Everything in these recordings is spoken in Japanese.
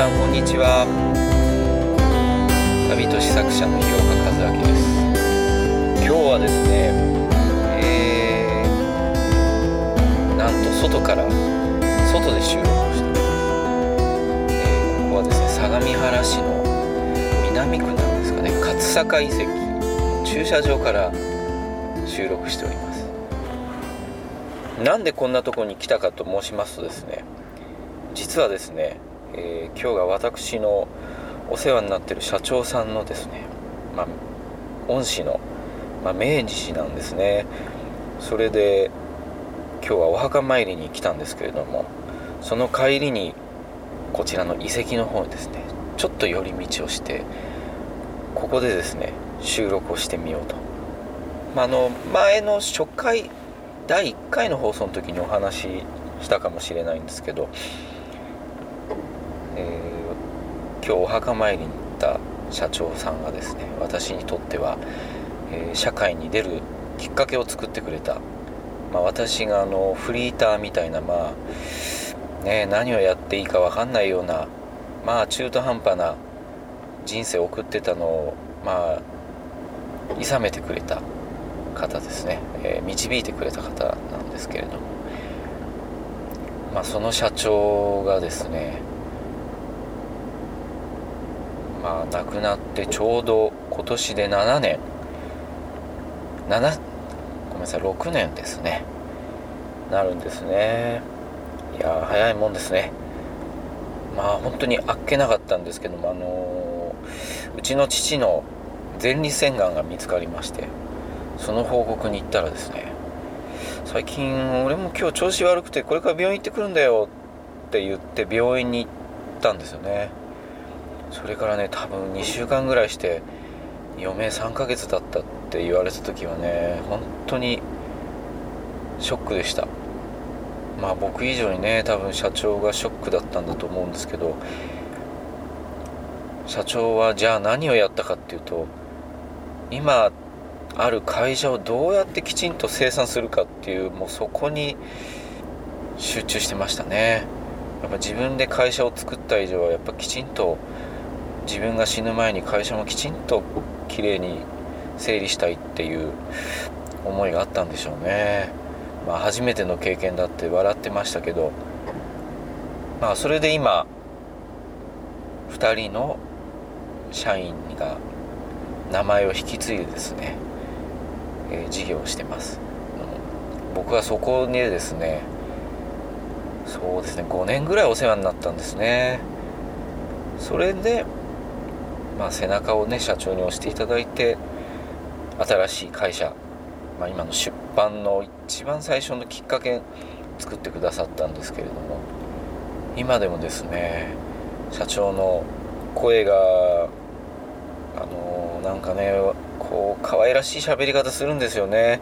さんこんにちは。旅都市作者の日岡和明です。今日はですねえー、なんと外から外で収録をしております、えー、ここはですね相模原市の南区なんですかね。勝坂遺跡駐車場から収録しております。なんでこんなとこに来たかと申しますとですね実はですね、えー、今日が私のお世話になってる社長さんのですね、まあ、恩師の、まあ、明治氏なんですね。それで今日はお墓参りに来たんですけれどもその帰りにこちらの遺跡の方にですねちょっと寄り道をしてここでですね収録をしてみようと、ま、あの前の初回第1回の放送の時にお話ししたかもしれないんですけどえー、今日お墓参りに行った社長さんがですね私にとっては、えー、社会に出るきっかけを作ってくれた、まあ、私があのフリーターみたいなまあね何をやっていいか分かんないようなまあ中途半端な人生を送ってたのをまあ諌めてくれた方ですね、えー、導いてくれた方なんですけれども。まあその社長がですねまあ亡くなってちょうど今年で7年。7ごめんなさい6年ですね。なるんですね。いや早いもんですね。まあ本当にあっけなかったんですけどもあのうちの父の前立腺がんが見つかりましてその報告に行ったらですね最近俺も今日調子悪くてこれから病院行ってくるんだよって言って病院に行ったんですよね。それからね多分2週間ぐらいして余命3ヶ月だったって言われた時はね本当にショックでした。まあ僕以上にね多分社長がショックだったんだと思うんですけど社長はじゃあ何をやったかっていうと今ある会社をどうやってきちんと生産するかっていうもうそこに集中してましたね。やっぱ自分で会社を作った以上はやっぱきちんと自分が死ぬ前に会社もきちんときれいに整理したいっていう思いがあったんでしょうね。まあ初めての経験だって笑ってましたけど。まあそれで今2人の社員が名前を引き継いでですね、えー、事業をしてます、うん、僕はそこにですねそうですね5年ぐらいお世話になったんですね。それでまあ、背中をね社長に押していただいて新しい会社、まあ、今の出版の一番最初のきっかけ作ってくださったんですけれども今でもですね社長の声があのなんかねこう可愛らしい喋り方するんですよね。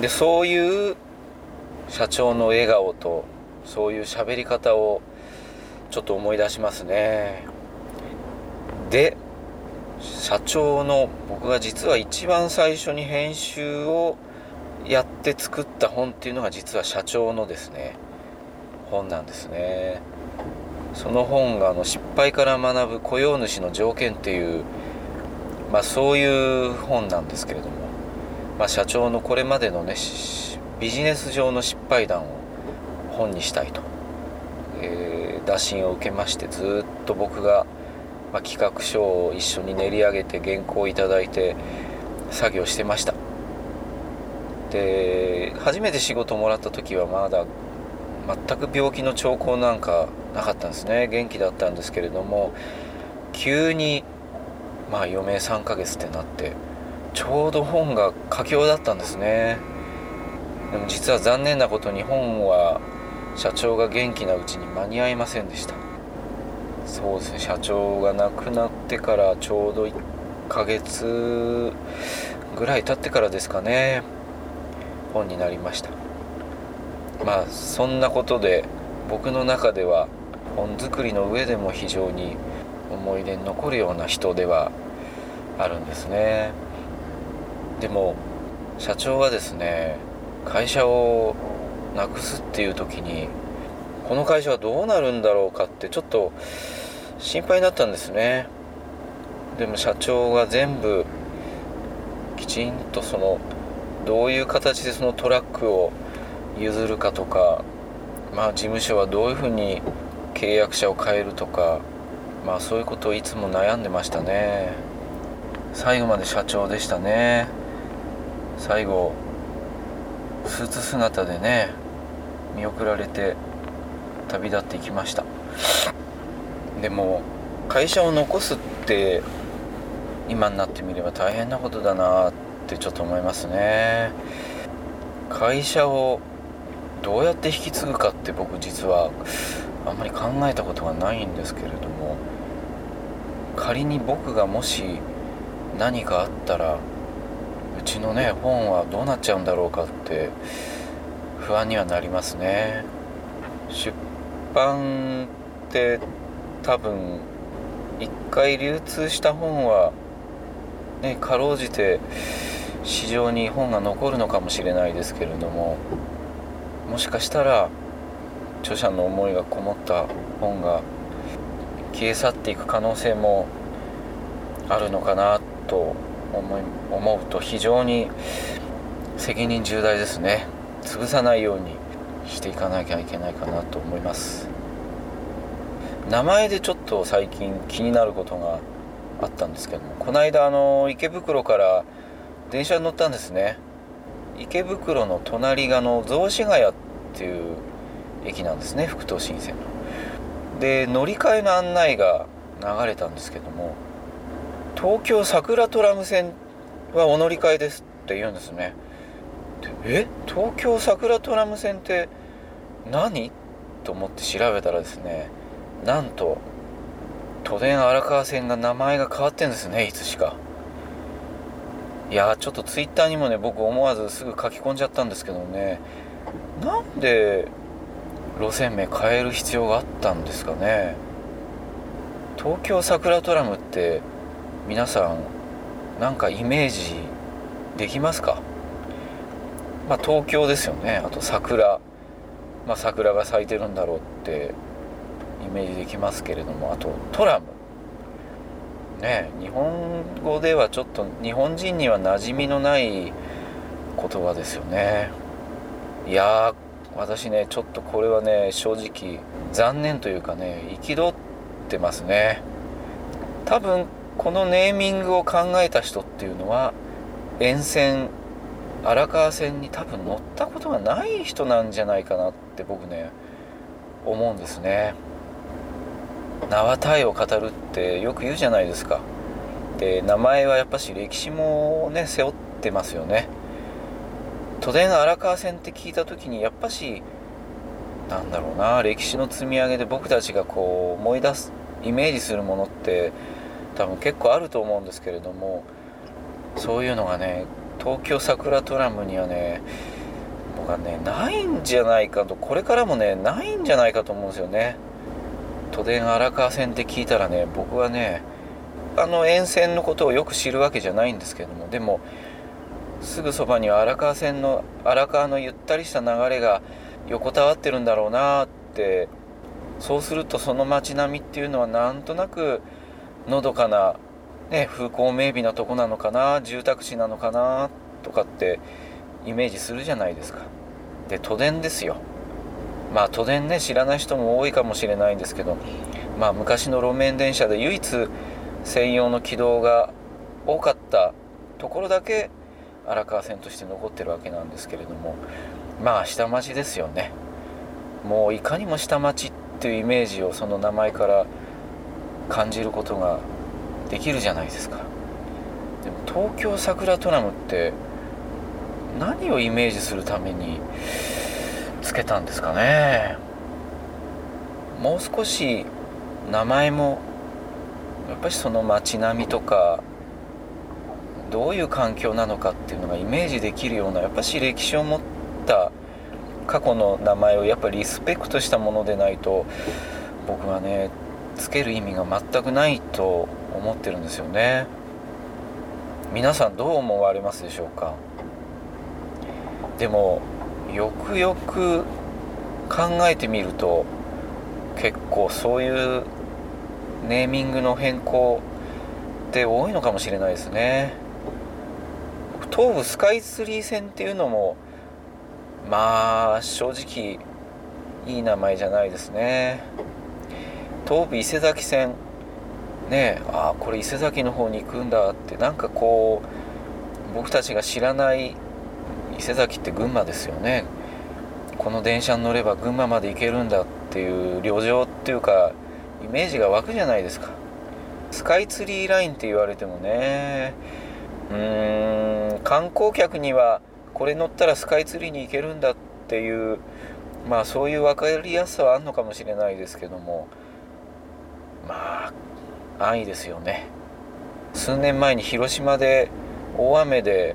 でそういう社長の笑顔とそういう喋り方をちょっと思い出しますね。で社長の僕が実は一番最初に編集をやって作った本っていうのが実は社長のですね本なんですね。その本があの失敗から学ぶ雇用主の条件っていうまあそういう本なんですけれども、まあ、社長のこれまでのねビジネス上の失敗談を本にしたいと、えー、打診を受けましてずっと僕がまあ、企画書を一緒に練り上げて原稿をいただいて作業してました。で初めて仕事もらった時はまだ全く病気の兆候なんかなかったんですね。元気だったんですけれども急にまあ余命3ヶ月ってなってちょうど本が佳境だったんですね。でも実は残念なことに本は社長が元気なうちに間に合いませんでした。そうですね。社長が亡くなってからちょうど1ヶ月ぐらい経ってからですかね。本になりました。まあそんなことで僕の中では本作りの上でも非常に思い出に残るような人ではあるんですね。でも社長はですね会社をなくすっていう時にこの会社はどうなるんだろうかってちょっと心配だったんですね。でも社長が全部きちんとそのどういう形でそのトラックを譲るかとかまあ事務所はどういうふうに契約者を変えるとかまあそういうことをいつも悩んでましたね。最後まで社長でしたね。最後スーツ姿でね見送られて旅立っていきました。でも会社を残すって今になってみれば大変なことだなってちょっと思いますね。会社をどうやって引き継ぐかって僕実はあんまり考えたことがないんですけれども仮に僕がもし何かあったらうちのね本はどうなっちゃうんだろうかって不安にはなりますね。出版って多分一回流通した本はねかろうじて市場に本が残るのかもしれないですけれどももしかしたら著者の思いがこもった本が消え去っていく可能性もあるのかなと思い思うと非常に責任重大ですね。潰さないようにしていかなきゃいけないかなと思います。名前でちょっと最近気になることがあったんですけどもこの間あの池袋から電車に乗ったんですね。池袋の隣がの雑司ヶ谷っていう駅なんですね副都心線の。で乗り換えの案内が流れたんですけども東京桜トラム線はお乗り換えですって言うんですね。え？東京桜トラム線って何？と思って調べたらですねなんと都電荒川線が名前が変わってんですねいつしか。いやちょっとツイッターにもね僕思わずすぐ書き込んじゃったんですけどね。なんで路線名変える必要があったんですかね。東京桜トラムって皆さんなんかイメージできますか？まあ東京ですよね。あと桜。まあ桜が咲いてるんだろうって。イメージできますけれどもあとトラム。ね日本語ではちょっと日本人には馴染みのない言葉ですよね。いや私ねちょっとこれはね正直残念というかね憤ってますね。多分このネーミングを考えた人っていうのは沿線荒川線に多分乗ったことがない人なんじゃないかなって僕ね思うんですね。名は体を語るってよく言うじゃないですか。で名前はやっぱし歴史もね背負ってますよね。都電荒川線って聞いた時にやっぱしなんだろうな歴史の積み上げで僕たちがこう思い出すイメージするものって多分結構あると思うんですけれどもそういうのがね東京桜トラムにはね僕はねないんじゃないかとこれからもねないんじゃないかと思うんですよね。都電荒川線って聞いたらね僕はねあの沿線のことをよく知るわけじゃないんですけどもでもすぐそばには荒川線の荒川のゆったりした流れが横たわってるんだろうなってそうするとその街並みっていうのはなんとなくのどかな、ね、風光明媚なとこなのかな住宅地なのかなとかってイメージするじゃないですか。で都電ですよ。まあ都電ね知らない人も多いかもしれないんですけどまあ昔の路面電車で唯一専用の軌道が多かったところだけ荒川線として残ってるわけなんですけれどもまあ下町ですよね。もういかにも下町っていうイメージをその名前から感じることができるじゃないですか。でも東京桜トラムって何をイメージするためにつけたんですかね。もう少し名前もやっぱりその街並みとかどういう環境なのかっていうのがイメージできるようなやっぱし歴史を持った過去の名前をやっぱりリスペクトしたものでないと僕はねつける意味が全くないと思ってるんですよね。皆さんどう思われますでしょうか。でもよくよく考えてみると結構そういうネーミングの変更って多いのかもしれないですね。東武スカイツリー線っていうのもまあ正直いい名前じゃないですね。東武伊勢崎線。ねああこれ伊勢崎の方に行くんだってなんかこう僕たちが知らない伊勢崎って群馬ですよね。この電車に乗れば群馬まで行けるんだっていう旅情っていうかイメージが湧くじゃないですか。スカイツリーラインって言われてもね。うーん観光客にはこれ乗ったらスカイツリーに行けるんだっていうまあそういう分かりやすさはあるのかもしれないですけども。まあ安易ですよね。数年前に広島で大雨で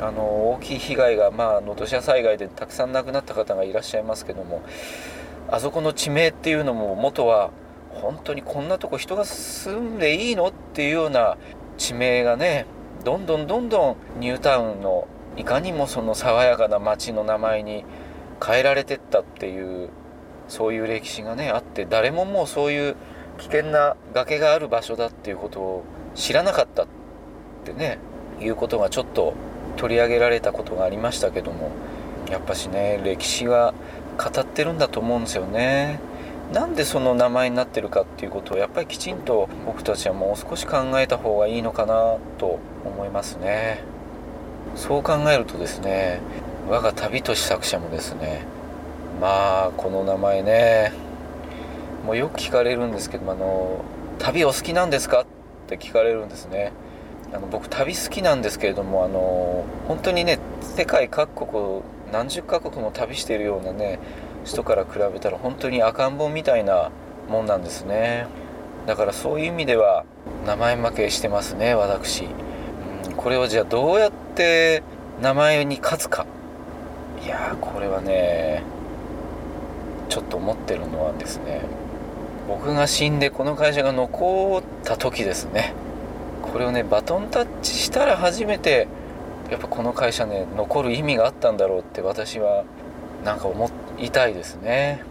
あの大きい被害がまあの土砂災害でたくさん亡くなった方がいらっしゃいますけどもあそこの地名っていうのも元は本当にこんなとこ人が住んでいいのっていうような地名がねどんどんどんどんニュータウンのいかにもその爽やかな街の名前に変えられてったっていうそういう歴史がねあって誰ももうそういう危険な崖がある場所だっていうことを知らなかったってねいうことがちょっと取り上げられたことがありましたけどもやっぱしね歴史は語ってるんだと思うんですよね。なんでその名前になってるかっていうことをやっぱりきちんと僕たちはもう少し考えた方がいいのかなと思いますね。そう考えるとですね我が旅とし作者もですねまあこの名前ねもうよく聞かれるんですけどあの旅お好きなんですか？って聞かれるんですね。あの僕旅好きなんですけれどもあの本当にね世界各国何十カ国も旅しているようなね人から比べたら本当に赤ん坊みたいなもんなんですね。だからそういう意味では名前負けしてますね私、うん、これをじゃあどうやって名前に勝つか。いやこれはねちょっと思ってるのはですね僕が死んでこの会社が残った時ですね。これをねバトンタッチしたら初めてやっぱこの会社ね残る意味があったんだろうって私はなんか思いたいですね。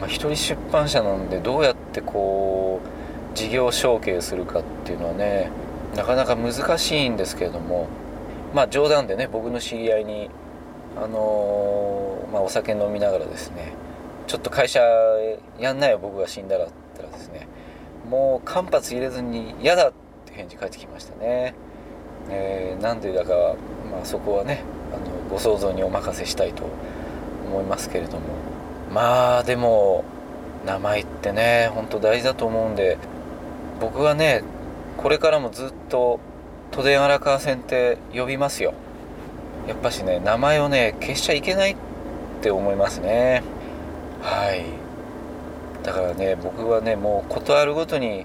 まあ、一人出版社なんでどうやってこう事業承継するかっていうのはねなかなか難しいんですけれどもまあ冗談でね僕の知り合いにあのー、まあ、お酒飲みながらですねちょっと会社やんないよ僕が死んだらって言ったらですねもう間髪入れずに嫌だって返事返ってきましたね。えー、なんでだか、まあ、そこはねあのご想像にお任せしたいと思いますけれども。まあでも名前ってねほんと大事だと思うんで僕はねこれからもずっと都電荒川線って呼びますよ。やっぱしね名前をね消しちゃいけないって思いますね。はい。だからね僕はねもう事あるごとに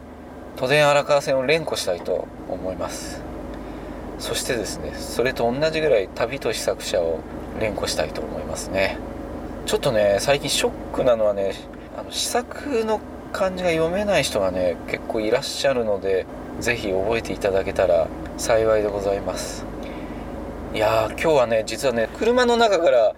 都電荒川線を連呼したいと思います。そしてですねそれと同じぐらい旅と試作者を連呼したいと思いますね。ちょっとね最近ショックなのはねあの試作の漢字が読めない人がね結構いらっしゃるので是非覚えていただけたら幸いでございます。いやー今日はね実はね車の中から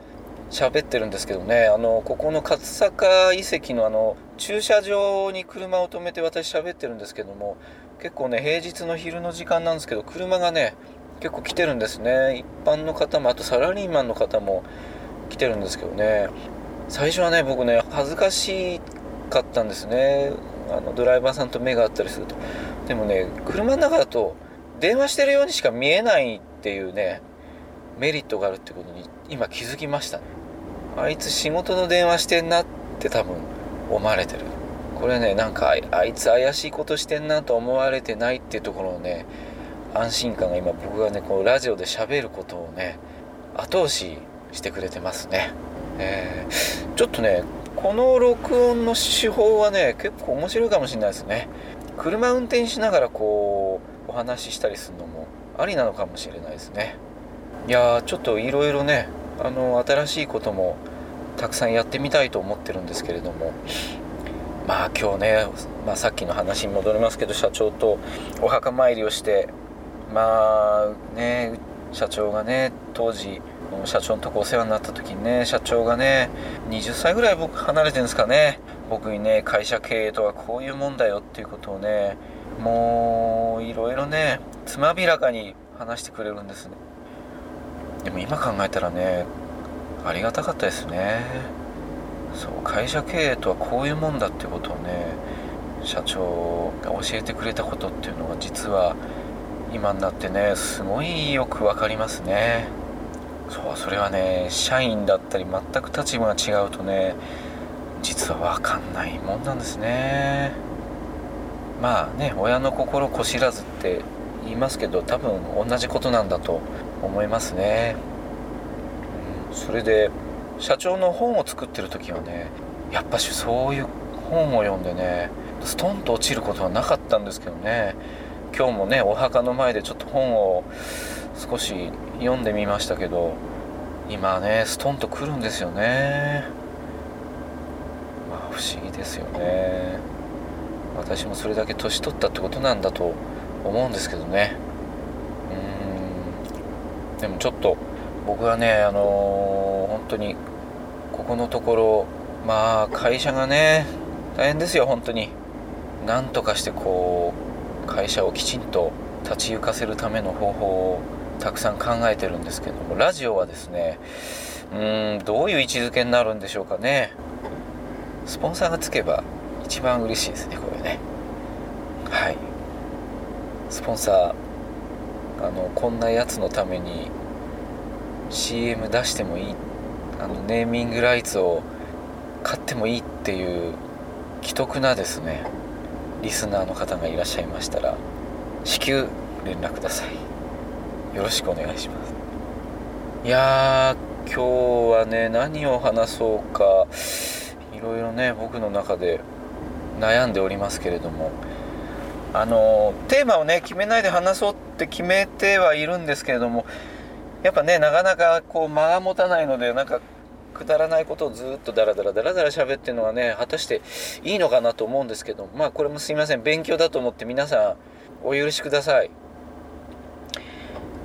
喋ってるんですけどね。あのここの勝坂遺跡のあの駐車場に車を止めて私喋ってるんですけども結構ね平日の昼の時間なんですけど車がね結構来てるんですね。一般の方もあとサラリーマンの方も来てるんですけどね。最初はね僕ね恥ずかしかったんですね。あのドライバーさんと目が合ったりすると。でもね車の中だと電話してるようにしか見えないっていうねメリットがあるってことに今気づきました。ねあいつ仕事の電話してんなって多分思われてる。これねなんかあいつ怪しいことしてんなと思われてないっていうところのね安心感が今僕がねこうラジオで喋ることをね後押ししてくれてますね、えー、ちょっとねこの録音の手法はね結構面白いかもしれないですね。車運転しながらこうお話ししたりするのもありなのかもしれないですね。いやーちょっといろいろねあの新しいこともたくさんやってみたいと思ってるんですけれども。まあ今日ね、まあ、さっきの話に戻りますけど社長とお墓参りをしてまあね社長がね当時社長のとこお世話になった時にね社長がね20歳ぐらい僕離れてるんですかね。僕にね会社経営とはこういうもんだよっていうことをねもういろいろねつまびらかに話してくれるんですね。でも今考えたらねありがたかったですね。そう会社経営とはこういうもんだってことをね社長が教えてくれたことっていうのが実は今になってねすごいよく分かりますね。そうそれはね社員だったり全く立場が違うとね実は分かんないもんなんですね。まあね親の心こしらずって言いますけど多分同じことなんだと思いますね、うん、それで社長の本を作ってる時はねやっぱしそういう本を読んでねストンと落ちることはなかったんですけどね。今日もねお墓の前でちょっと本を少し読んでみましたけど今ねストンとくるんですよね。まあ不思議ですよね。私もそれだけ年取ったってことなんだと思うんですけどね。でもちょっと僕はねあのー、本当にここのところまあ会社がね大変ですよ本当に。なんとかしてこう会社をきちんと立ち行かせるための方法をたくさん考えてるんですけどもラジオはですねうんどういう位置づけになるんでしょうかね。スポンサーがつけば一番嬉しいですねこれね。はい。スポンサーあのこんなやつのために CM 出してもいいあのネーミングライツを買ってもいいっていう既得なですねリスナーの方がいらっしゃいましたら至急連絡ください。よろしくお願いします。いやー今日はね何を話そうかいろいろね僕の中で悩んでおりますけれどもあのテーマをね決めないで話そうって決めてはいるんですけれどもやっぱねなかなかこう間が持たないのでなんかくだらないことをずっとダラダラダラダラ喋ってるのはね果たしていいのかなと思うんですけどまあこれもすいません。勉強だと思って皆さんお許しください。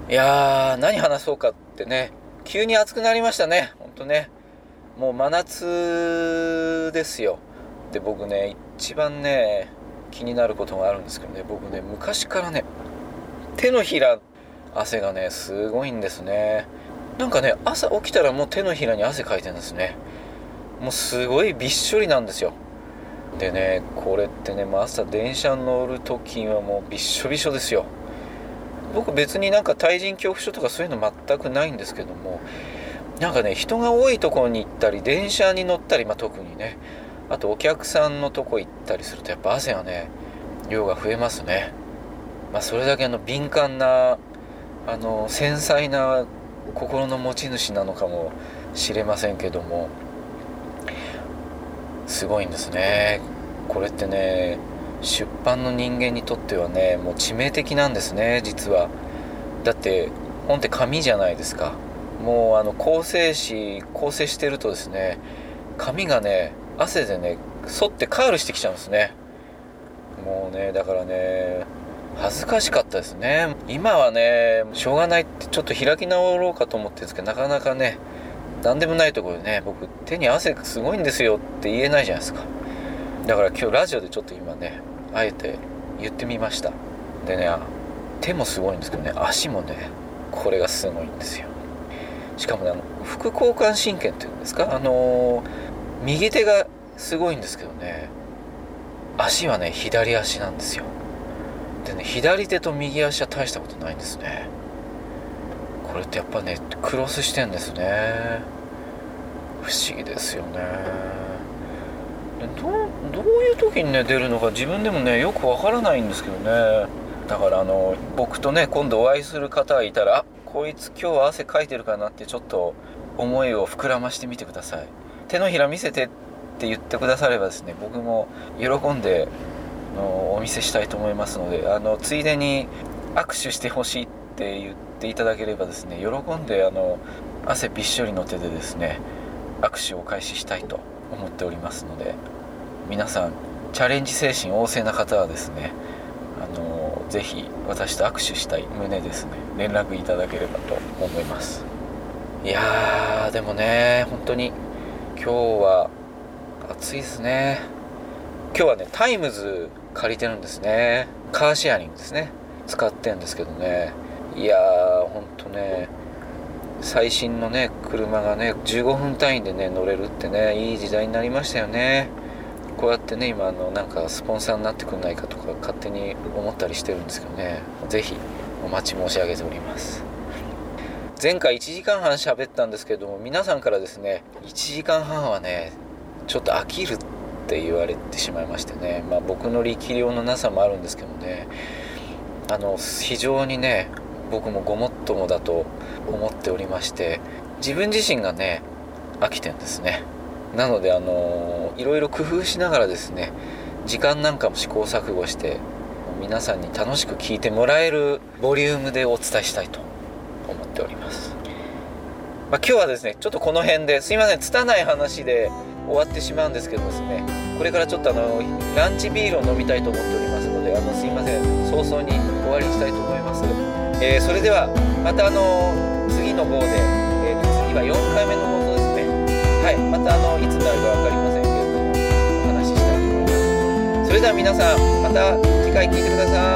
いやー何話そうかってね。急に暑くなりましたね。ほんとね。もう真夏ですよ。で僕ね一番ね気になることがあるんですけどね。僕ね昔からね手のひら汗がねすごいんですね。なんかね朝起きたらもう手のひらに汗かいてるんですね。もうすごいびっしょりなんですよ。でねこれってね朝電車乗る時はもうびっしょびしょですよ。僕別になんか対人恐怖症とかそういうの全くないんですけどもなんかね人が多いところに行ったり電車に乗ったり、まあ、特にね。あとお客さんのとこ行ったりするとやっぱ汗がね量が増えますね。まあそれだけの敏感なあの繊細な心の持ち主なのかもしれませんけどもすごいんですね。これってね出版の人間にとってはねもう致命的なんですね実は。だって本って紙じゃないですか。もうあの構成紙構成してるとですね紙がね汗でね反ってカールしてきちゃうんですね。もうねだからね恥ずかしかったですね。今はねしょうがないってちょっと開き直ろうかと思ってるんですけどなかなかね何でもないところでね僕手に汗すごいんですよって言えないじゃないですか。だから今日ラジオでちょっと今ねあえて言ってみました。でね手もすごいんですけどね足もねこれがすごいんですよ。しかもね副交感神経っていうんですか？あのー、右手がすごいんですけどね足はね左足なんですよ。でね左手と右足は大したことないんですね。これってやっぱねクロスしてんですね。不思議ですよね。どういう時にね出るのか自分でもねよくわからないんですけどね。だからあの僕とね今度お会いする方がいたらあこいつ今日は汗かいてるかなってちょっと思いを膨らましてみてください。手のひら見せてって言ってくださればですね僕も喜んでのお見せしたいと思いますのであのついでに握手してほしいって言っていただければですね喜んであの汗びっしょりの手でですね握手を開始したいと思っておりますので皆さんチャレンジ精神旺盛な方はですねあのぜひ私と握手したい旨ですね連絡いただければと思います。いやーでもね本当に今日は暑いですね。今日はねタイムズ借りてるんですね。カーシェアリングですね。使ってんですけどね。いやーほんとね最新のね車がね15分単位でね乗れるってねいい時代になりましたよね。こうやってね今あのなんかスポンサーになってくんないかとか勝手に思ったりしてるんですけどね。是非お待ち申し上げております。前回1時間半喋ったんですけども皆さんからですね1時間半はねちょっと飽きるっって言われてしまいましてね。まあ僕の力量のなさもあるんですけどね。あの非常にね僕もごもっともだと思っておりまして自分自身がね飽きてんですね。なのであのいろいろ工夫しながらですね時間なんかも試行錯誤して皆さんに楽しく聞いてもらえるボリュームでお伝えしたいと思っております、まあ、今日はですねちょっとこの辺ですいません拙い話で終わってしまうんですけどですねこれからちょっとあのランチビールを飲みたいと思っておりますのであのすいません早々に終わりにしたいと思います、えー、それではまたあの次の号で、えー、次は4回目の放送ですね。はいまたあのいつになるか分かりませんけれどもお話ししたいと思います。それでは皆さんまた次回聞いてください。